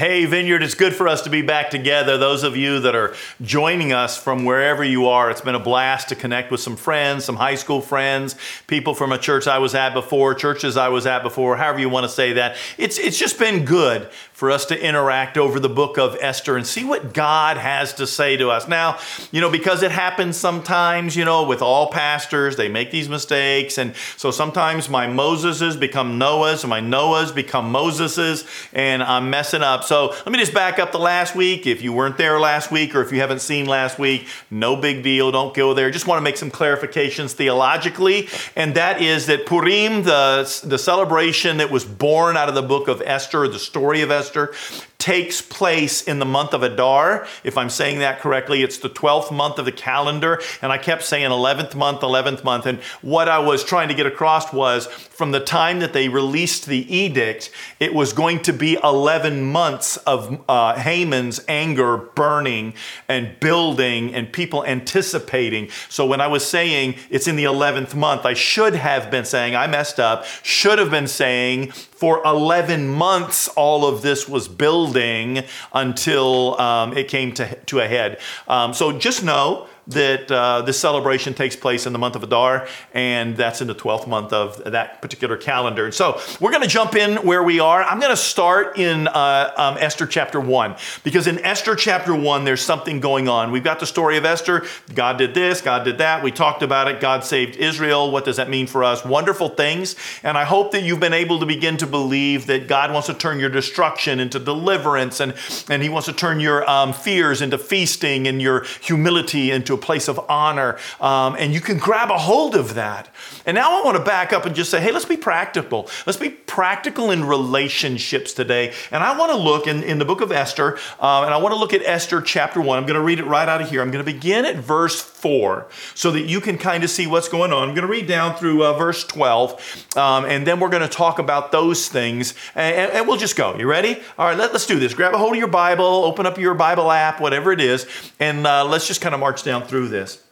Hey, Vineyard, it's good for us to be back together. Those of you that are joining us from wherever you are, it's been a blast to connect with some friends, some high school friends, people from a church I was at before, churches I was at before, however you want to say that. It's, it's just been good for us to interact over the book of Esther and see what God has to say to us. Now, you know, because it happens sometimes, you know, with all pastors, they make these mistakes. And so sometimes my Moseses become Noahs, and my Noahs become Moseses, and I'm messing up. So let me just back up the last week. If you weren't there last week or if you haven't seen last week, no big deal. Don't go there. Just want to make some clarifications theologically. And that is that Purim, the, the celebration that was born out of the book of Esther, the story of Esther, takes place in the month of Adar. If I'm saying that correctly, it's the 12th month of the calendar. And I kept saying 11th month, 11th month. And what I was trying to get across was from the time that they released the edict, it was going to be 11 months of uh, Haman's anger burning and building and people anticipating. So when I was saying it's in the 11th month, I should have been saying, I messed up, should have been saying for 11 months, all of this was building until um, it came to, to a head. Um, so just know that uh, this celebration takes place in the month of Adar, and that's in the 12th month of that particular calendar. And so we're going to jump in where we are. I'm going to start in uh, um, Esther chapter 1, because in Esther chapter 1, there's something going on. We've got the story of Esther. God did this, God did that. We talked about it. God saved Israel. What does that mean for us? Wonderful things. And I hope that you've been able to begin to believe that God wants to turn your destruction into deliverance, and, and He wants to turn your um, fears into feasting, and your humility into place of honor. Um, and you can grab a hold of that. And now I want to back up and just say, hey, let's be practical. Let's be practical in relationships today. And I want to look in, in the book of Esther, uh, and I want to look at Esther chapter 1. I'm going to read it right out of here. I'm going to begin at verse 4 so that you can kind of see what's going on. I'm going to read down through uh, verse 12, um, and then we're going to talk about those things, and, and, we'll just go. You ready? All right, let, us do this. Grab a hold of your Bible, open up your Bible app, whatever it is, and uh, let's just kind of march down through this.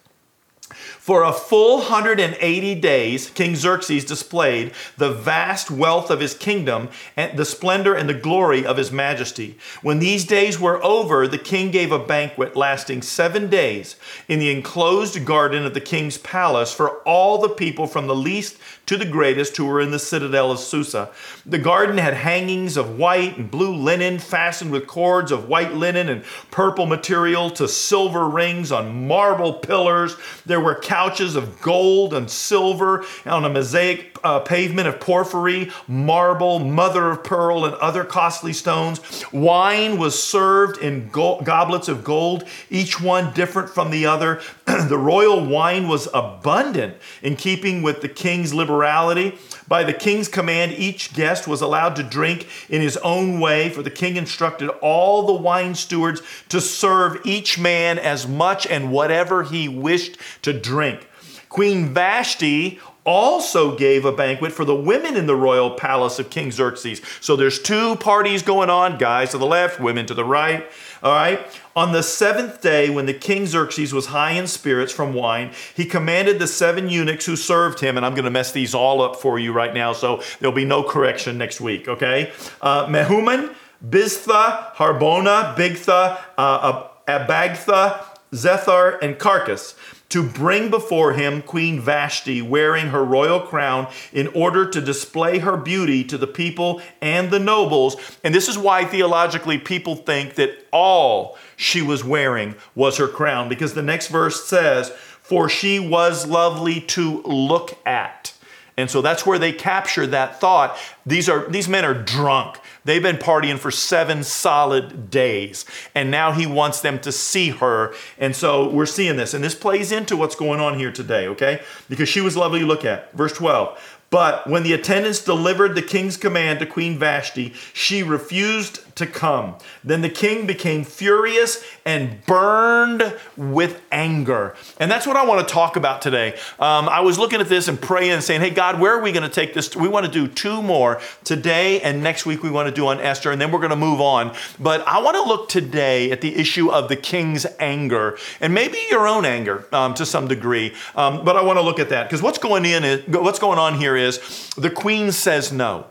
For a full 180 days, King Xerxes displayed the vast wealth of his kingdom and the splendor and the glory of his majesty. When these days were over, the king gave a banquet lasting seven days in the enclosed garden of the king's palace for all the people from the least to the greatest who were in the citadel of Susa. The garden had hangings of white and blue linen fastened with cords of white linen and purple material to silver rings on marble pillars. There were couches of gold and silver on a mosaic uh, pavement of porphyry, marble, mother of pearl, and other costly stones. Wine was served in go- goblets of gold, each one different from the other. the royal wine was abundant in keeping with the king's liberality. By the king's command, each guest was allowed to drink in his own way, for the king instructed all the wine stewards to serve each man as much and whatever he wished to drink. Queen Vashti also gave a banquet for the women in the royal palace of King Xerxes. So there's two parties going on, guys to the left, women to the right. All right. On the seventh day, when the king Xerxes was high in spirits from wine, he commanded the seven eunuchs who served him, and I'm going to mess these all up for you right now, so there'll be no correction next week, okay? Uh, Mehuman, Biztha, Harbona, Bigtha, uh, Abagtha, Zethar, and Karkas to bring before him Queen Vashti wearing her royal crown in order to display her beauty to the people and the nobles. And this is why theologically people think that all she was wearing was her crown, because the next verse says, For she was lovely to look at. And so that's where they capture that thought. These are these men are drunk. They've been partying for 7 solid days. And now he wants them to see her. And so we're seeing this. And this plays into what's going on here today, okay? Because she was lovely to look at. Verse 12. But when the attendants delivered the king's command to Queen Vashti, she refused to come. Then the king became furious and burned with anger. And that's what I want to talk about today. Um, I was looking at this and praying and saying, Hey, God, where are we going to take this? We want to do two more today, and next week we want to do on Esther, and then we're going to move on. But I want to look today at the issue of the king's anger and maybe your own anger um, to some degree. Um, but I want to look at that because what's going in what's going on here is the queen says no.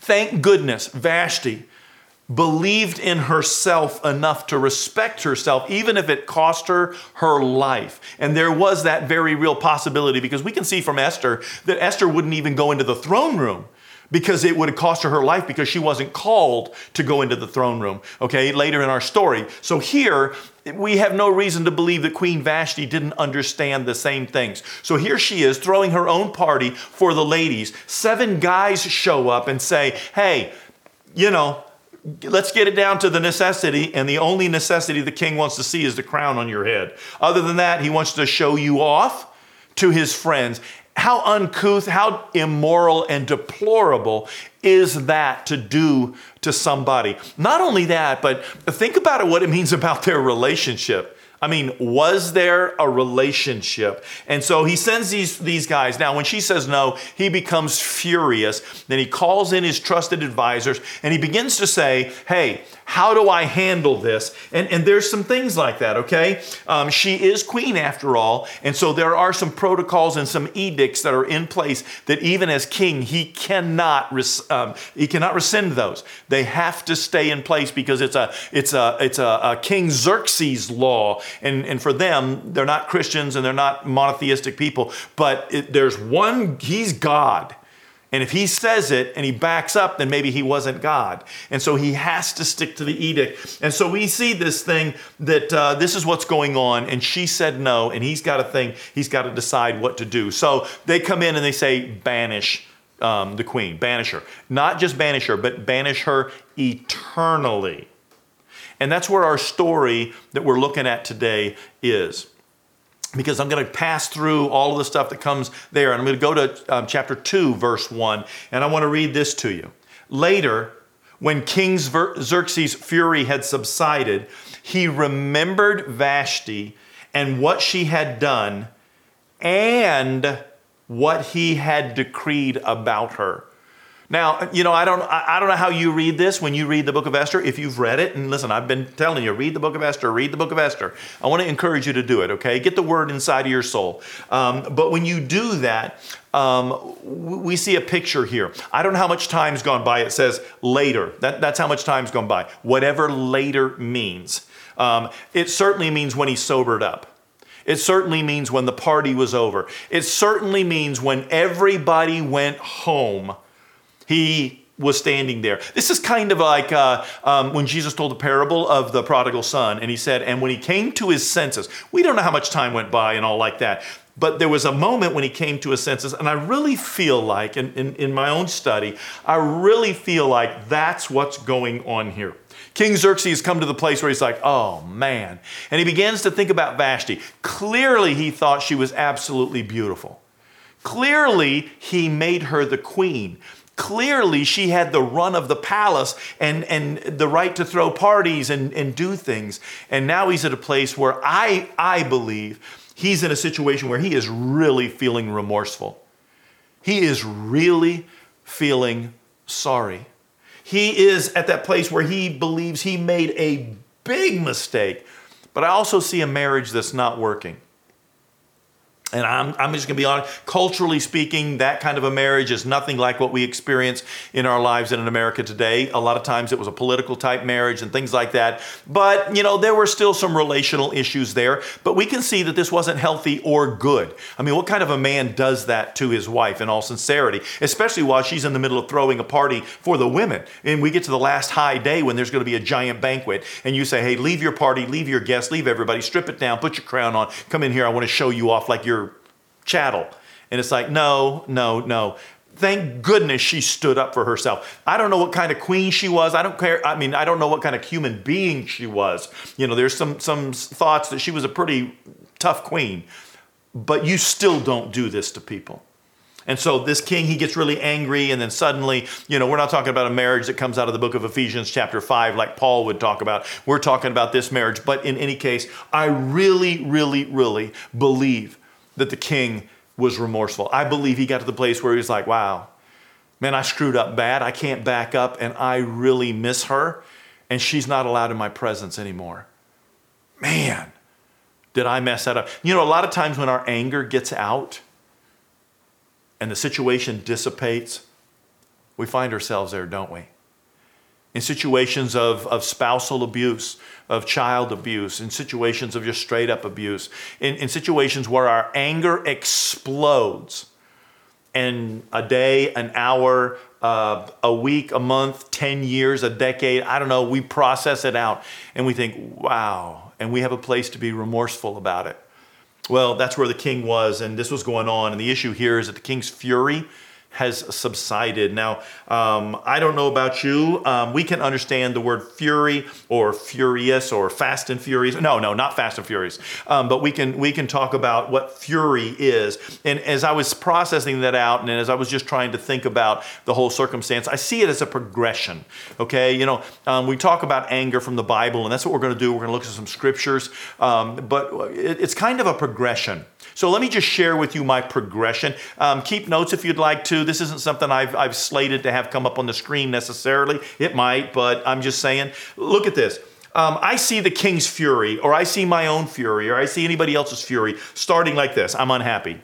Thank goodness Vashti believed in herself enough to respect herself, even if it cost her her life. And there was that very real possibility because we can see from Esther that Esther wouldn't even go into the throne room because it would have cost her her life because she wasn't called to go into the throne room, okay, later in our story. So here, we have no reason to believe that Queen Vashti didn't understand the same things. So here she is throwing her own party for the ladies. Seven guys show up and say, hey, you know, let's get it down to the necessity, and the only necessity the king wants to see is the crown on your head. Other than that, he wants to show you off to his friends. How uncouth, how immoral and deplorable is that to do to somebody? Not only that, but think about it, what it means about their relationship. I mean, was there a relationship? And so he sends these, these guys. Now, when she says no, he becomes furious. Then he calls in his trusted advisors and he begins to say, Hey, how do I handle this? And, and there's some things like that, okay? Um, she is queen after all. And so there are some protocols and some edicts that are in place that even as king, he cannot, res- um, he cannot rescind those. They have to stay in place because it's a, it's a, it's a, a King Xerxes law. And, and for them, they're not Christians and they're not monotheistic people, but it, there's one, he's God. And if he says it and he backs up, then maybe he wasn't God. And so he has to stick to the edict. And so we see this thing that uh, this is what's going on. And she said no. And he's got to think, he's got to decide what to do. So they come in and they say, banish um, the queen, banish her. Not just banish her, but banish her eternally. And that's where our story that we're looking at today is because I'm going to pass through all of the stuff that comes there. And I'm going to go to um, chapter 2, verse 1, and I want to read this to you. Later, when King Xerxes' fury had subsided, he remembered Vashti and what she had done and what he had decreed about her. Now, you know, I don't, I don't know how you read this when you read the book of Esther. If you've read it, and listen, I've been telling you, read the book of Esther, read the book of Esther. I want to encourage you to do it, okay? Get the word inside of your soul. Um, but when you do that, um, we see a picture here. I don't know how much time's gone by. It says later. That, that's how much time's gone by. Whatever later means. Um, it certainly means when he sobered up. It certainly means when the party was over. It certainly means when everybody went home he was standing there. This is kind of like uh, um, when Jesus told the parable of the prodigal son, and he said, And when he came to his senses, we don't know how much time went by and all like that, but there was a moment when he came to his senses, and I really feel like, in, in, in my own study, I really feel like that's what's going on here. King Xerxes come to the place where he's like, oh man. And he begins to think about Vashti. Clearly, he thought she was absolutely beautiful. Clearly, he made her the queen. Clearly, she had the run of the palace and, and the right to throw parties and, and do things. And now he's at a place where I, I believe he's in a situation where he is really feeling remorseful. He is really feeling sorry. He is at that place where he believes he made a big mistake. But I also see a marriage that's not working. And I'm, I'm just going to be honest, culturally speaking, that kind of a marriage is nothing like what we experience in our lives in America today. A lot of times it was a political type marriage and things like that. But, you know, there were still some relational issues there. But we can see that this wasn't healthy or good. I mean, what kind of a man does that to his wife in all sincerity, especially while she's in the middle of throwing a party for the women? And we get to the last high day when there's going to be a giant banquet. And you say, hey, leave your party, leave your guests, leave everybody, strip it down, put your crown on, come in here. I want to show you off like you're chattel. And it's like, no, no, no. Thank goodness she stood up for herself. I don't know what kind of queen she was. I don't care. I mean, I don't know what kind of human being she was. You know, there's some some thoughts that she was a pretty tough queen, but you still don't do this to people. And so this king, he gets really angry, and then suddenly, you know, we're not talking about a marriage that comes out of the book of Ephesians, chapter 5, like Paul would talk about. We're talking about this marriage. But in any case, I really, really, really believe that the king was remorseful. I believe he got to the place where he was like, wow, man, I screwed up bad. I can't back up, and I really miss her, and she's not allowed in my presence anymore. Man, did I mess that up? You know, a lot of times when our anger gets out and the situation dissipates, we find ourselves there, don't we? in situations of, of spousal abuse, of child abuse, in situations of just straight up abuse, in, in situations where our anger explodes. And a day, an hour, uh, a week, a month, 10 years, a decade, I don't know, we process it out and we think, wow, and we have a place to be remorseful about it. Well, that's where the king was, and this was going on. And the issue here is that the king's fury has subsided. Now, um, I don't know about you. Um, we can understand the word fury or furious or fast and furious. No, no, not fast and furious. Um, but we can we can talk about what fury is. And as I was processing that out, and as I was just trying to think about the whole circumstance, I see it as a progression. Okay, you know, um, we talk about anger from the Bible, and that's what we're going to do. We're going to look at some scriptures, um, but it, it's kind of a progression. So let me just share with you my progression. Um, keep notes if you'd like to. This isn't something I've, I've slated to have come up on the screen necessarily. It might, but I'm just saying. Look at this. Um, I see the king's fury, or I see my own fury, or I see anybody else's fury starting like this I'm unhappy.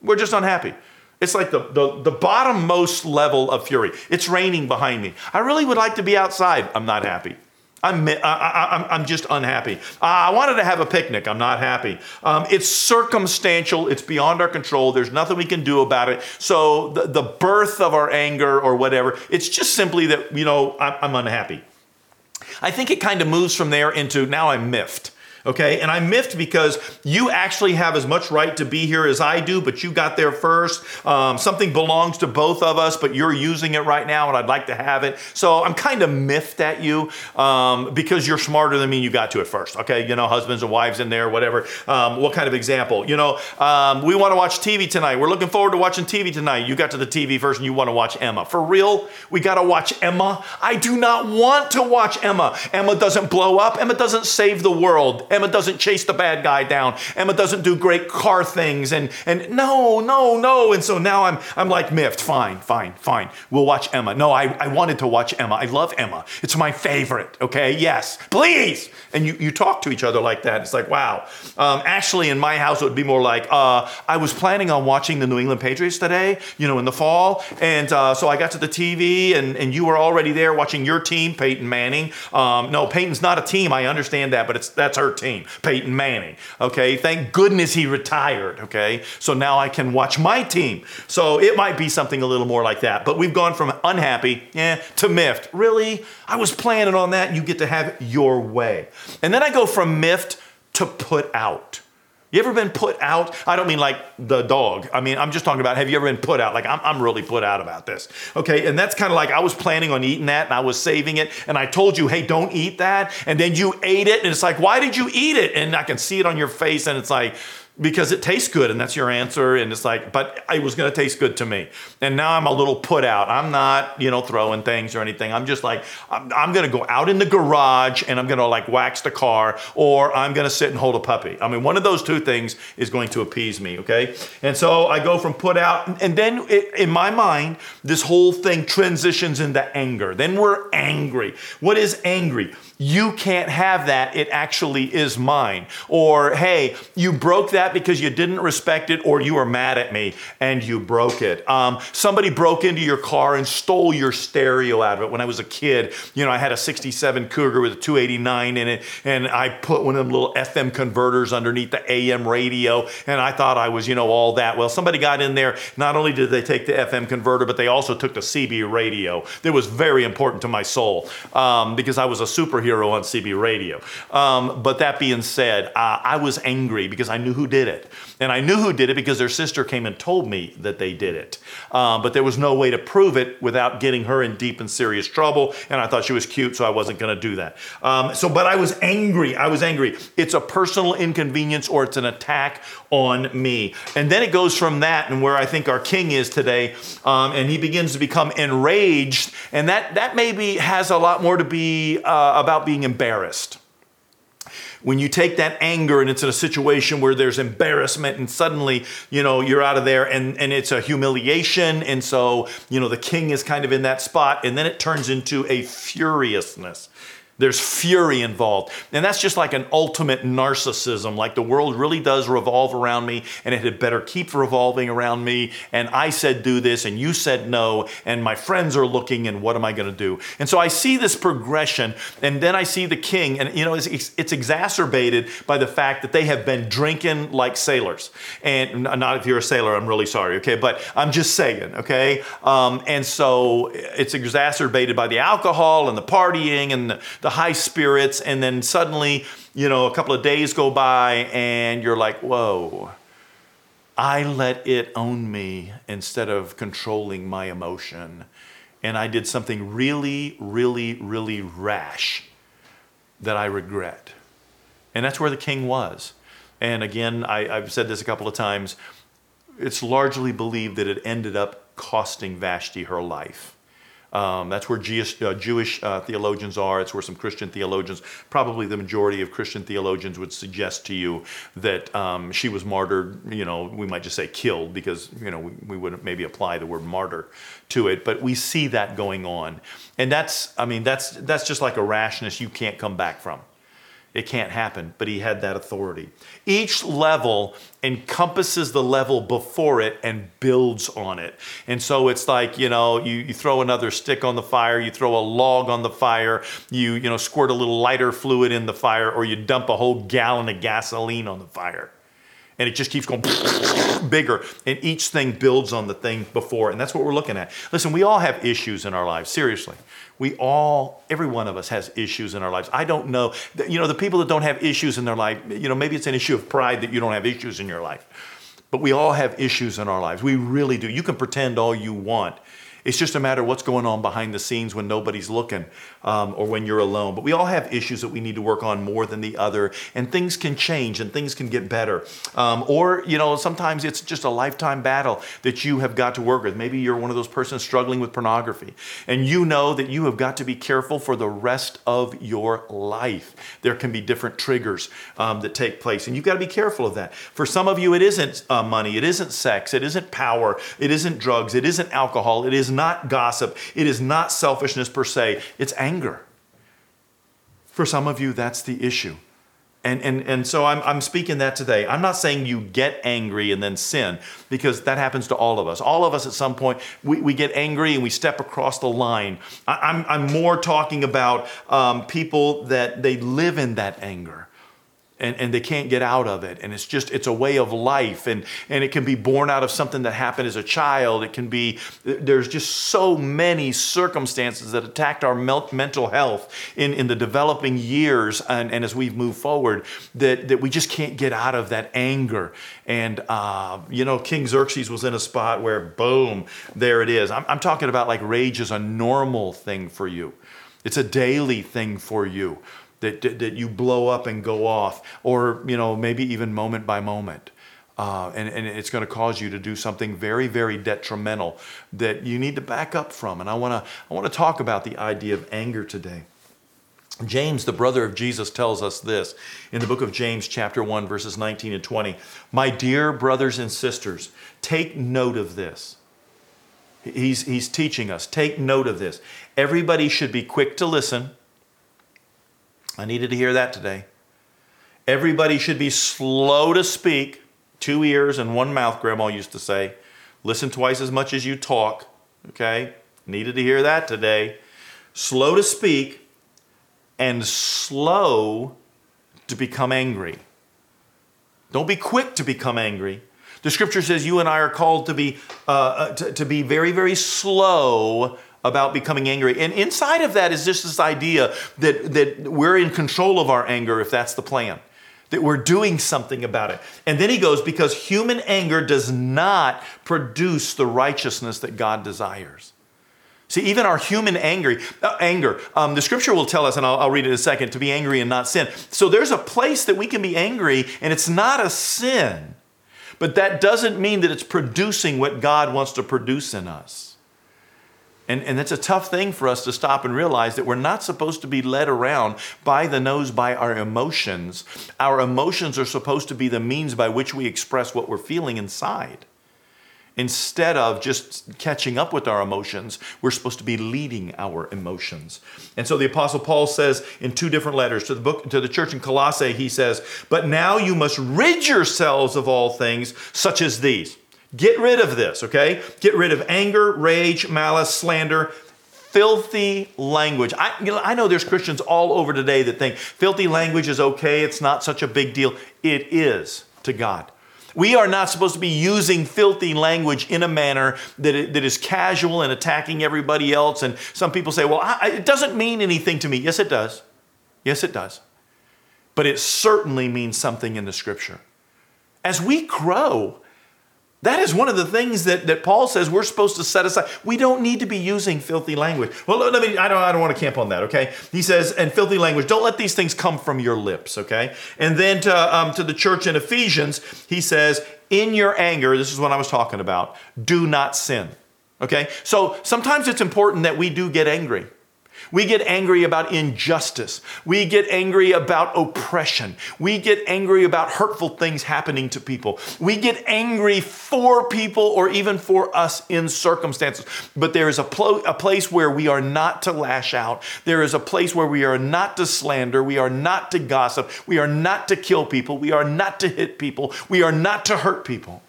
We're just unhappy. It's like the, the, the bottommost level of fury. It's raining behind me. I really would like to be outside. I'm not happy. I'm, I, am just unhappy. I wanted to have a picnic. I'm not happy. Um, it's circumstantial. It's beyond our control. There's nothing we can do about it. So the, the birth of our anger or whatever, it's just simply that, you know, I'm, I'm unhappy. I think it kind of moves from there into now I'm miffed. Okay, and I'm miffed because you actually have as much right to be here as I do, but you got there first. Um, something belongs to both of us, but you're using it right now, and I'd like to have it. So I'm kind of miffed at you um, because you're smarter than me. You got to it first. Okay, you know, husbands and wives in there, whatever. Um, what kind of example? You know, um, we want to watch TV tonight. We're looking forward to watching TV tonight. You got to the TV first, and you want to watch Emma. For real, we got to watch Emma. I do not want to watch Emma. Emma doesn't blow up. Emma doesn't save the world. Emma doesn't chase the bad guy down. Emma doesn't do great car things. And, and no, no, no. And so now I'm, I'm like miffed. Fine, fine, fine. We'll watch Emma. No, I, I wanted to watch Emma. I love Emma. It's my favorite. Okay. Yes, please. And you, you talk to each other like that. It's like, wow. Um, actually, in my house, it would be more like, uh, I was planning on watching the New England Patriots today, you know, in the fall. And uh, so I got to the TV and, and you were already there watching your team, Peyton Manning. Um, no, Peyton's not a team. I understand that, but it's, that's her team. Peyton Manning. Okay, thank goodness he retired. Okay, so now I can watch my team. So it might be something a little more like that. But we've gone from unhappy, yeah, to miffed. Really? I was planning on that. You get to have your way. And then I go from miffed to put out. You ever been put out? I don't mean like the dog. I mean, I'm just talking about have you ever been put out? Like, I'm, I'm really put out about this. Okay. And that's kind of like I was planning on eating that and I was saving it. And I told you, hey, don't eat that. And then you ate it. And it's like, why did you eat it? And I can see it on your face. And it's like, because it tastes good and that's your answer and it's like but it was going to taste good to me. And now i'm a little put out. I'm not you know throwing things or anything. I'm just like i'm, I'm going to go out in the garage and i'm going to like wax the car or i'm going to sit and hold a puppy. I mean one of those two things is going to appease me okay? And so i go from put out and then it, in my mind this whole thing transitions into anger. Then we're angry. What is angry you can't have that. It actually is mine. Or, hey, you broke that because you didn't respect it or you were mad at me and you broke it. Um, somebody broke into your car and stole your stereo out of it. When I was a kid, you know, I had a 67 Cougar with a 289 in it and I put one of them little FM converters underneath the AM radio and I thought I was, you know, all that. Well, somebody got in there. Not only did they take the FM converter, but they also took the CB radio. That was very important to my soul um, because I was a superhero on CB radio. Um, but that being said, uh, I was angry because I knew who did it. And I knew who did it because their sister came and told me that they did it. Um, but there was no way to prove it without getting her in deep and serious trouble. And I thought she was cute, so I wasn't going to do that. Um, so, but I was angry. I was angry. It's a personal inconvenience or it's an attack on me. And then it goes from that and where I think our king is today, um, and he begins to become enraged. And that, that maybe has a lot more to be uh, about being embarrassed. When you take that anger and it's in a situation where there's embarrassment and suddenly you know you're out of there and, and it's a humiliation and so you know the king is kind of in that spot and then it turns into a furiousness There's fury involved. And that's just like an ultimate narcissism. Like the world really does revolve around me and it had better keep revolving around me. And I said do this and you said no. And my friends are looking and what am I going to do? And so I see this progression. And then I see the king. And, you know, it's, it's exacerbated by the fact that they have been drinking like sailors. And not if you're a sailor, I'm really sorry. Okay. But I'm just saying. Okay. Um, and so it's exacerbated by the alcohol and the partying and the, the the high spirits, and then suddenly, you know, a couple of days go by and you're like, whoa, I let it own me instead of controlling my emotion. And I did something really, really, really rash that I regret. And that's where the king was. And again, I, have said this a couple of times. It's largely believed that it ended up costing Vashti her life. Um, that's where Jewish, uh, Jewish uh, theologians are. It's where some Christian theologians, probably the majority of Christian theologians, would suggest to you that um, she was martyred. You know, we might just say killed because you know we, we wouldn't maybe apply the word martyr to it, but we see that going on, and that's I mean that's that's just like a rashness you can't come back from. It can't happen, but he had that authority. Each level encompasses the level before it and builds on it. And so it's like, you know, you, you throw another stick on the fire, you throw a log on the fire, you, you know, squirt a little lighter fluid in the fire, or you dump a whole gallon of gasoline on the fire and it just keeps going bigger and each thing builds on the thing before and that's what we're looking at listen we all have issues in our lives seriously we all every one of us has issues in our lives. I don't know you know the people that don't have issues in their life you know maybe it's an issue of pride that you don't have issues in your life but we all have issues in our lives. We really do. You can pretend all you want it's just a matter of what's going on behind the scenes when nobody's looking um, or when you're alone. But we all have issues that we need to work on more than the other, and things can change and things can get better. Um, or, you know, sometimes it's just a lifetime battle that you have got to work with. Maybe you're one of those persons struggling with pornography, and you know that you have got to be careful for the rest of your life. There can be different triggers um, that take place, and you've got to be careful of that. For some of you, it isn't uh, money, it isn't sex, it isn't power, it isn't drugs, it isn't alcohol, it is not gossip, it is not selfishness per se, it's anger. For some of you, that's the issue. And, and, and so I'm, I'm speaking that today. I'm not saying you get angry and then sin, because that happens to all of us. All of us at some point, we, we get angry and we step across the line. I, am I'm, I'm more talking about um, people that they live in that anger and, and they can't get out of it. And it's just it's a way of life. And and it can be born out of something that happened as a child. It can be there's just so many circumstances that attacked our mental health in, in the developing years and, and as we've moved forward that, that we just can't get out of that anger. And uh, you know king xerxes was in a spot where boom there it is. I'm, I'm talking about like rage is a normal thing for you. It's a daily thing for you that, that you blow up and go off, or you know maybe even moment by moment. Uh, and, and it's going to cause you to do something very, very detrimental that you need to back up from. And I want to I want to talk about the idea of anger today. James, the brother of Jesus, tells us this in the book of James, chapter 1, verses 19 and 20. My dear brothers and sisters, take note of this. He's, he's teaching us. Take note of this. Everybody should be quick to listen, I needed to hear that today. Everybody should be slow to speak, two ears and one mouth, Grandma used to say. Listen twice as much as you talk. Okay? Needed to hear that today. Slow to speak and slow to become angry. Don't be quick to become angry. The scripture says you and I are called to be, uh, uh to, to be very, very slow about becoming angry. And inside of that is just this idea that, that we're in control of our anger if that's the plan, that we're doing something about it. And then he goes, because human anger does not produce the righteousness that God desires. See, even our human anger, uh, anger, um, the scripture will tell us, and I'll, I'll read it in a second, to be angry and not sin. So there's a place that we can be angry, and it's not a sin. But that doesn't mean that it's producing what God wants to produce in us. And, and it's a tough thing for us to stop and realize that we're not supposed to be led around by the nose by our emotions. Our emotions are supposed to be the means by which we express what we're feeling inside. Instead of just catching up with our emotions, we're supposed to be leading our emotions. And so the apostle Paul says in two different letters to the book to the church in Colossae, he says, "But now you must rid yourselves of all things such as these." Get rid of this, okay? Get rid of anger, rage, malice, slander, filthy language. I, you know, I know there's Christians all over today that think filthy language is okay, it's not such a big deal. It is to God. We are not supposed to be using filthy language in a manner that, that is casual and attacking everybody else. And some people say, well, I, it doesn't mean anything to me. Yes, it does. Yes, it does. But it certainly means something in the scripture. As we grow, that is one of the things that, that Paul says we're supposed to set aside. We don't need to be using filthy language. Well, let me, I don't, I don't want to camp on that, okay? He says, and filthy language, don't let these things come from your lips, okay? And then to, um, to the church in Ephesians, he says, in your anger, this is what I was talking about, do not sin, okay? So sometimes it's important that we do get angry. We get angry about injustice. We get angry about oppression. We get angry about hurtful things happening to people. We get angry for people or even for us in circumstances. But there is a, pl- a place where we are not to lash out. There is a place where we are not to slander. We are not to gossip. We are not to kill people. We are not to hit people. We are not to hurt people.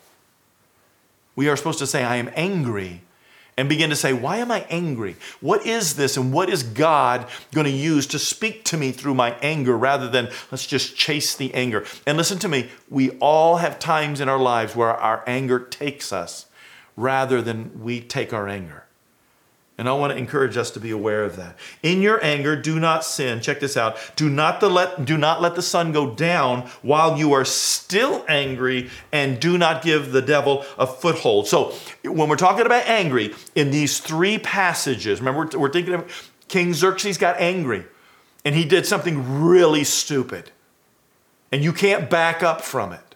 We are supposed to say, I am angry and begin to say, Why am I angry? What is this? And what is God going to use to speak to me through my anger rather than let's just chase the anger? And listen to me, we all have times in our lives where our anger takes us rather than we take our anger. And I want to encourage us to be aware of that. In your anger, do not sin. Check this out. Do not, let, do not let the sun go down while you are still angry, and do not give the devil a foothold. So, when we're talking about angry, in these three passages, remember, we're, we're thinking of King Xerxes got angry, and he did something really stupid. And you can't back up from it.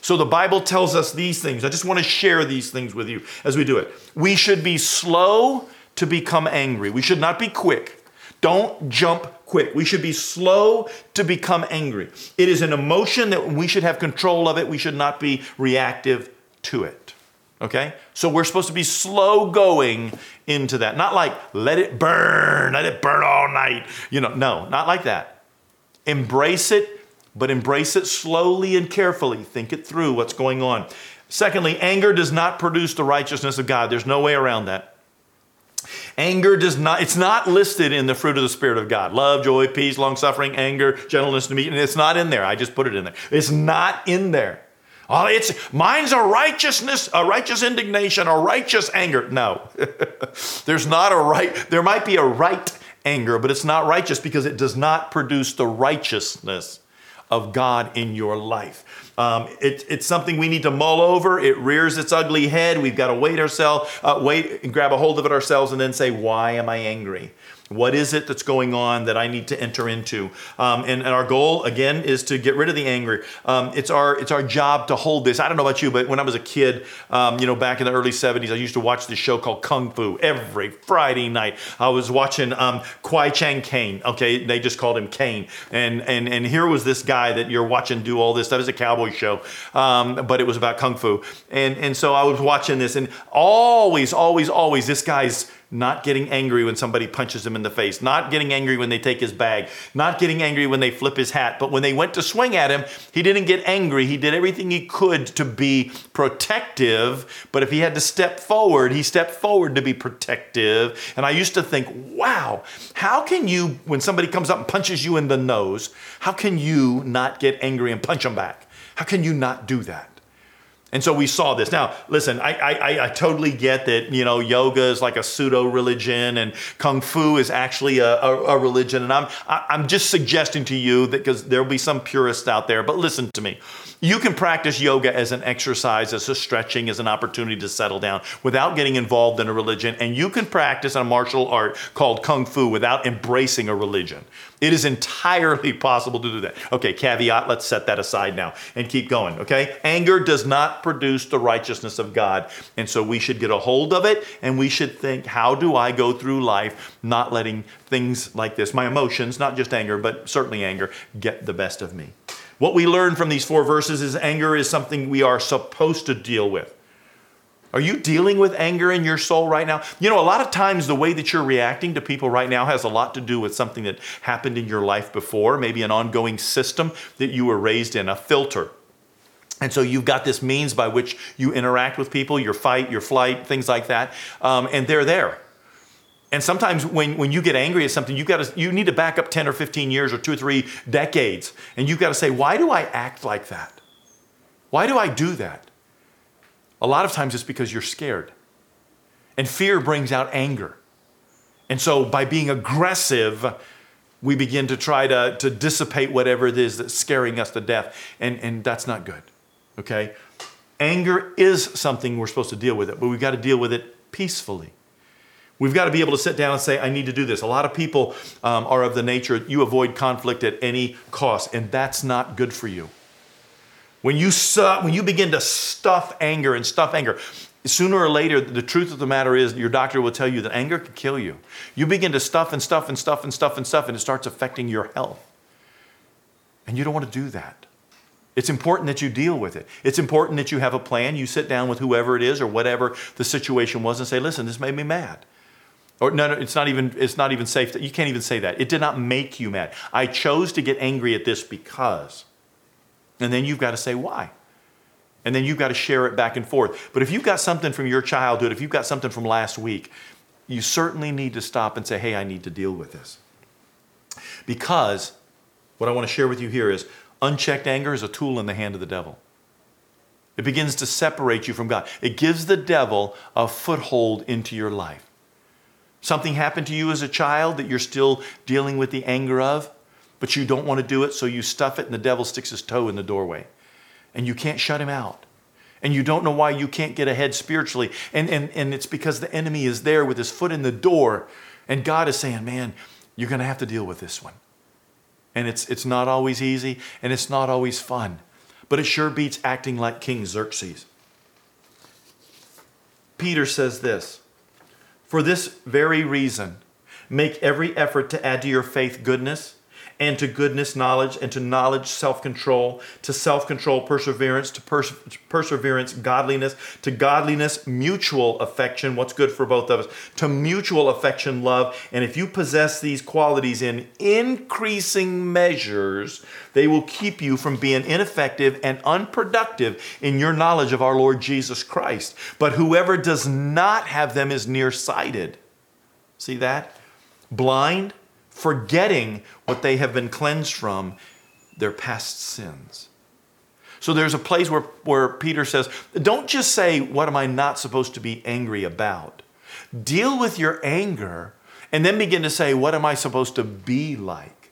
So the Bible tells us these things. I just want to share these things with you as we do it. We should be slow to become angry. We should not be quick. Don't jump quick. We should be slow to become angry. It is an emotion that we should have control of it. We should not be reactive to it. Okay? So we're supposed to be slow going into that. Not like let it burn, let it burn all night. You know, no, not like that. Embrace it but embrace it slowly and carefully. Think it through what's going on. Secondly, anger does not produce the righteousness of God. There's no way around that. Anger does not, it's not listed in the fruit of the Spirit of God. Love, joy, peace, long suffering, anger, gentleness, and. It's not in there. I just put it in there. It's not in there. Oh, it's mine's a righteousness, a righteous indignation, a righteous anger. No. There's not a right, there might be a right anger, but it's not righteous because it does not produce the righteousness of God in your life. Um, it, it's something we need to mull over. It rears its ugly head. We've got to wait ourselves, uh, wait and grab a hold of it ourselves, and then say, "Why am I angry? What is it that's going on that I need to enter into? Um, and, and, our goal again is to get rid of the anger. Um, it's our it's our job to hold this. I don't know about you, but when I was a kid, um, you know, back in the early '70s, I used to watch this show called Kung Fu every Friday night. I was watching um, Kwai Chang Caine. Okay, they just called him Caine. And and and here was this guy that you're watching do all this. That was a cowboy show, um, but it was about kung fu. And and so I was watching this, and always, always, always, this guy's not getting angry when somebody punches him in the face, not getting angry when they take his bag, not getting angry when they flip his hat. But when they went to swing at him, he didn't get angry. He did everything he could to be protective. But if he had to step forward, he stepped forward to be protective. And I used to think, wow, how can you, when somebody comes up and punches you in the nose, how can you not get angry and punch them back? How can you not do that? And so we saw this. Now, listen, I, I, I totally get that, you know, yoga is like a pseudo religion and kung fu is actually a, a, a religion. And I'm, I'm just suggesting to you that because there'll be some purists out there, but listen to me. You can practice yoga as an exercise, as a stretching, as an opportunity to settle down without getting involved in a religion. And you can practice a martial art called Kung Fu without embracing a religion. It is entirely possible to do that. Okay, caveat, let's set that aside now and keep going, okay? Anger does not produce the righteousness of God. And so we should get a hold of it and we should think, how do I go through life not letting things like this, my emotions, not just anger, but certainly anger, get the best of me? What we learn from these four verses is anger is something we are supposed to deal with. Are you dealing with anger in your soul right now? You know, a lot of times the way that you're reacting to people right now has a lot to do with something that happened in your life before, maybe an ongoing system that you were raised in, a filter. And so you've got this means by which you interact with people, your fight, your flight, things like that, um, and they're there. And sometimes when, when you get angry at something, you got to you need to back up 10 or 15 years or two or three decades. And you've got to say, why do I act like that? Why do I do that? A lot of times it's because you're scared. And fear brings out anger. And so by being aggressive, we begin to try to, to dissipate whatever it is that's scaring us to death. And, and that's not good. Okay? Anger is something we're supposed to deal with it, but we've got to deal with it peacefully. We've got to be able to sit down and say, I need to do this. A lot of people um, are of the nature, you avoid conflict at any cost, and that's not good for you. When you, su- when you begin to stuff anger and stuff anger, sooner or later, the truth of the matter is, your doctor will tell you that anger can kill you. You begin to stuff and stuff and stuff and stuff and stuff, and it starts affecting your health. And you don't want to do that. It's important that you deal with it. It's important that you have a plan. You sit down with whoever it is or whatever the situation was and say, listen, this made me mad. Or no, no, it's not even it's not even safe. you can't even say that. It did not make you mad. I chose to get angry at this because. And then you've got to say why. And then you've got to share it back and forth. But if you've got something from your childhood, if you've got something from last week, you certainly need to stop and say, hey, I need to deal with this. Because what I want to share with you here is unchecked anger is a tool in the hand of the devil. It begins to separate you from God. It gives the devil a foothold into your life. Something happened to you as a child that you're still dealing with the anger of, but you don't want to do it, so you stuff it, and the devil sticks his toe in the doorway. And you can't shut him out. And you don't know why you can't get ahead spiritually. And, and, and it's because the enemy is there with his foot in the door. And God is saying, man, you're going to have to deal with this one. And it's, it's not always easy, and it's not always fun. But it sure beats acting like King Xerxes. Peter says this for this very reason, make every effort to add to your faith goodness, and to goodness knowledge, and to knowledge self control, to self control perseverance, to pers- perseverance godliness, to godliness mutual affection, what's good for both of us, to mutual affection love. And if you possess these qualities in increasing measures, they will keep you from being ineffective and unproductive in your knowledge of our Lord Jesus Christ. But whoever does not have them is nearsighted. See that? Blind forgetting what they have been cleansed from, their past sins. So there's a place where, where Peter says, don't just say, What am I not supposed to be angry about? Deal with your anger and then begin to say, What am I supposed to be like?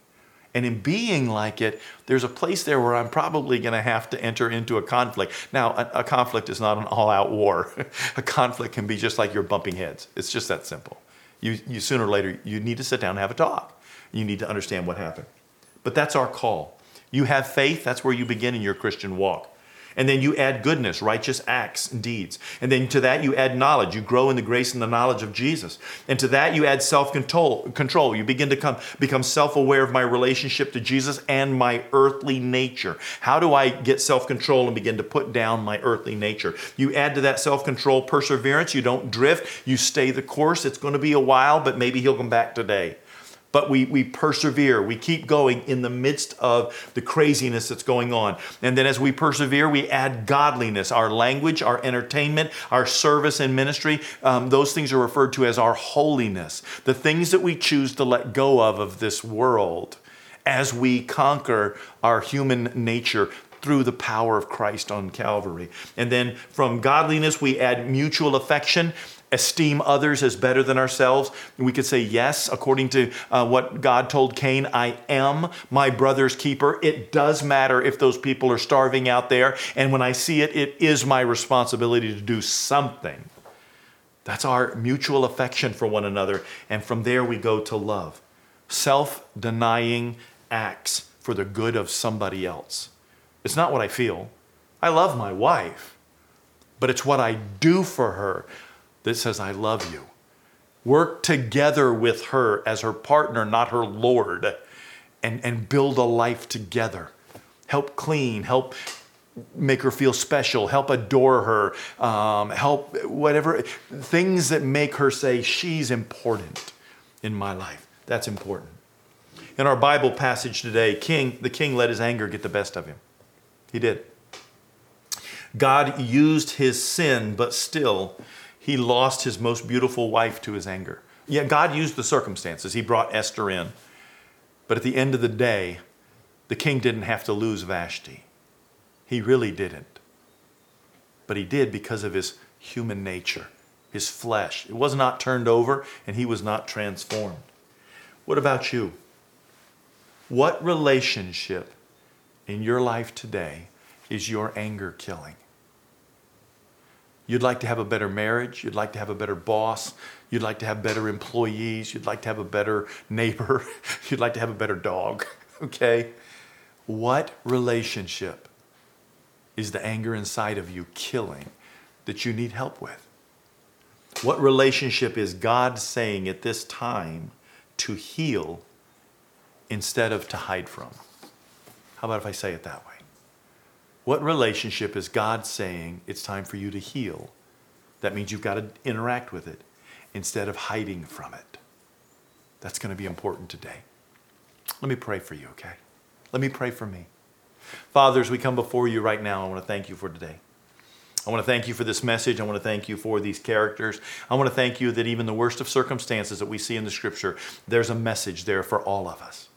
And in being like it, there's a place there where I'm probably going to have to enter into a conflict. Now, a, a conflict is not an all out war. a conflict can be just like you're bumping heads. It's just that simple. You, you sooner or later, you need to sit down and have a talk. You need to understand what happened. But that's our call. You have faith, that's where you begin in your Christian walk. And then you add goodness, righteous acts and deeds. And then to that you add knowledge. You grow in the grace and the knowledge of Jesus. And to that you add self-control. Control. You begin to come, become self-aware of my relationship to Jesus and my earthly nature. How do I get self-control and begin to put down my earthly nature? You add to that self-control perseverance. You don't drift. You stay the course. It's going to be a while, but maybe he'll come back today but we, we persevere. We keep going in the midst of the craziness that's going on. And then as we persevere, we add godliness, our language, our entertainment, our service and ministry. Um, those things are referred to as our holiness, the things that we choose to let go of of this world as we conquer our human nature through the power of Christ on Calvary. And then from godliness, we add mutual affection esteem others as better than ourselves. We could say, Yes, according to uh, what God told Cain, I am my brother's keeper. It does matter if those people are starving out there. And when I see it, it is my responsibility to do something. That's our mutual affection for one another. And from there, we go to love self denying acts for the good of somebody else. It's not what I feel. I love my wife, but it's what I do for her that says, I love you. Work together with her as her partner, not her Lord, and, and build a life together. Help clean, help make her feel special, help adore her, um, help whatever things that make her say, She's important in my life. That's important. In our Bible passage today, King, the king let his anger get the best of him. He did. God used his sin, but still, he lost his most beautiful wife to his anger. Yeah, God used the circumstances. He brought Esther in. But at the end of the day, the king didn't have to lose Vashti. He really didn't. But he did because of his human nature, his flesh. It was not turned over, and he was not transformed. What about you? What relationship in your life today is your anger killing? You'd like to have a better marriage. You'd like to have a better boss. You'd like to have better employees. You'd like to have a better neighbor. You'd like to have a better dog. Okay? What relationship is the anger inside of you killing that you need help with? What relationship is God saying at this time to heal instead of to hide from? How about if I say it that way? What relationship is God saying it's time for you to heal? That means you've got to interact with it instead of hiding from it. That's going to be important today. Let me pray for you, okay? Let me pray for me. Father, as we come before you right now, I want to thank you for today. I want to thank you for this message. I want to thank you for these characters. I want to thank you that even the worst of circumstances that we see in the scripture, there's a message there for all of us.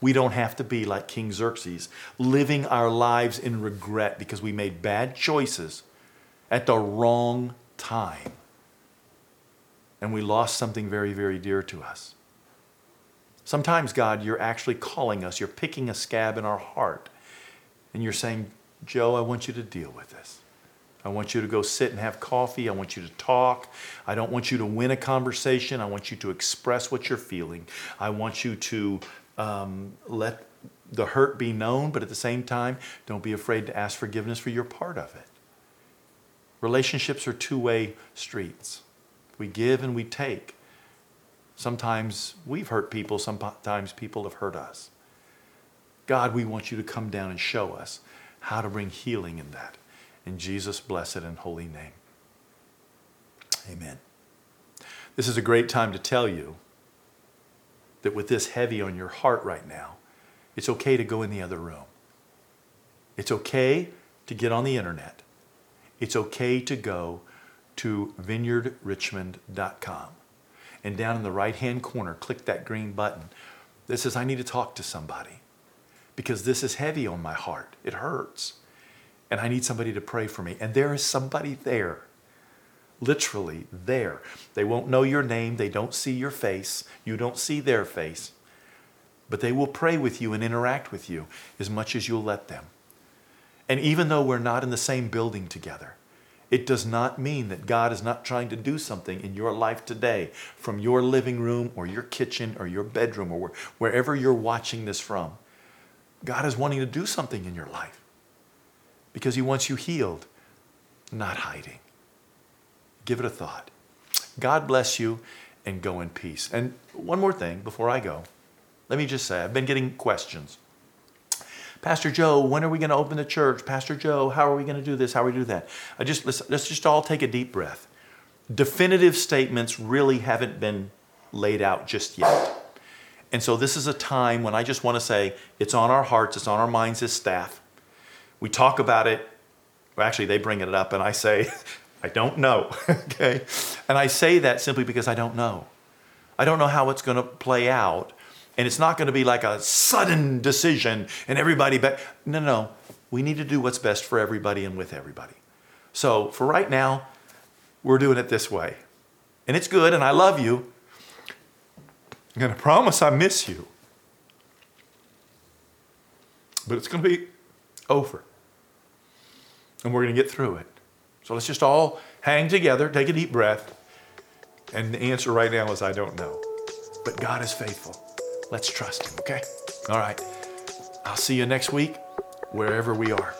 We don't have to be like King Xerxes, living our lives in regret because we made bad choices at the wrong time. And we lost something very, very dear to us. Sometimes, God, you're actually calling us, you're picking a scab in our heart, and you're saying, Joe, I want you to deal with this. I want you to go sit and have coffee. I want you to talk. I don't want you to win a conversation. I want you to express what you're feeling. I want you to um, let the hurt be known, but at the same time, don't be afraid to ask forgiveness for your part of it. Relationships are two way streets. We give and we take. Sometimes we've hurt people, sometimes people have hurt us. God, we want you to come down and show us how to bring healing in that. In Jesus' blessed and holy name. Amen. This is a great time to tell you that with this heavy on your heart right now, it's okay to go in the other room. It's okay to get on the internet. It's okay to go to vineyardrichmond.com. And down in the right hand corner, click that green button that says, I need to talk to somebody because this is heavy on my heart. It hurts. And I need somebody to pray for me. And there is somebody there literally there. They won't know your name, they don't see your face, you don't see their face, but they will pray with you and interact with you as much as you'll let them. And even though we're not in the same building together, it does not mean that God is not trying to do something in your life today from your living room or your kitchen or your bedroom or wherever you're watching this from. God is wanting to do something in your life because He wants you healed, not hiding. Give it a thought. God bless you and go in peace. And one more thing before I go. Let me just say, I've been getting questions. Pastor Joe, when are we going to open the church? Pastor Joe, how are we going to do this? How are we do that? I just let's, let's just all take a deep breath. Definitive statements really haven't been laid out just yet. And so this is a time when I just want to say it's on our hearts, it's on our minds as staff. We talk about it. Well, actually, they bring it up, and I say, I don't know. okay? And I say that simply because I don't know. I don't know how it's going to play out. And it's not going to be like a sudden decision and everybody, but no, no. We need to do what's best for everybody and with everybody. So for right now, we're doing it this way. And it's good, and I love you. I'm going to promise I miss you. But it's going to be over. And we're going to get through it. So let's just all hang together, take a deep breath. And the answer right now is I don't know. But God is faithful. Let's trust Him, okay? All right. I'll see you next week, wherever we are.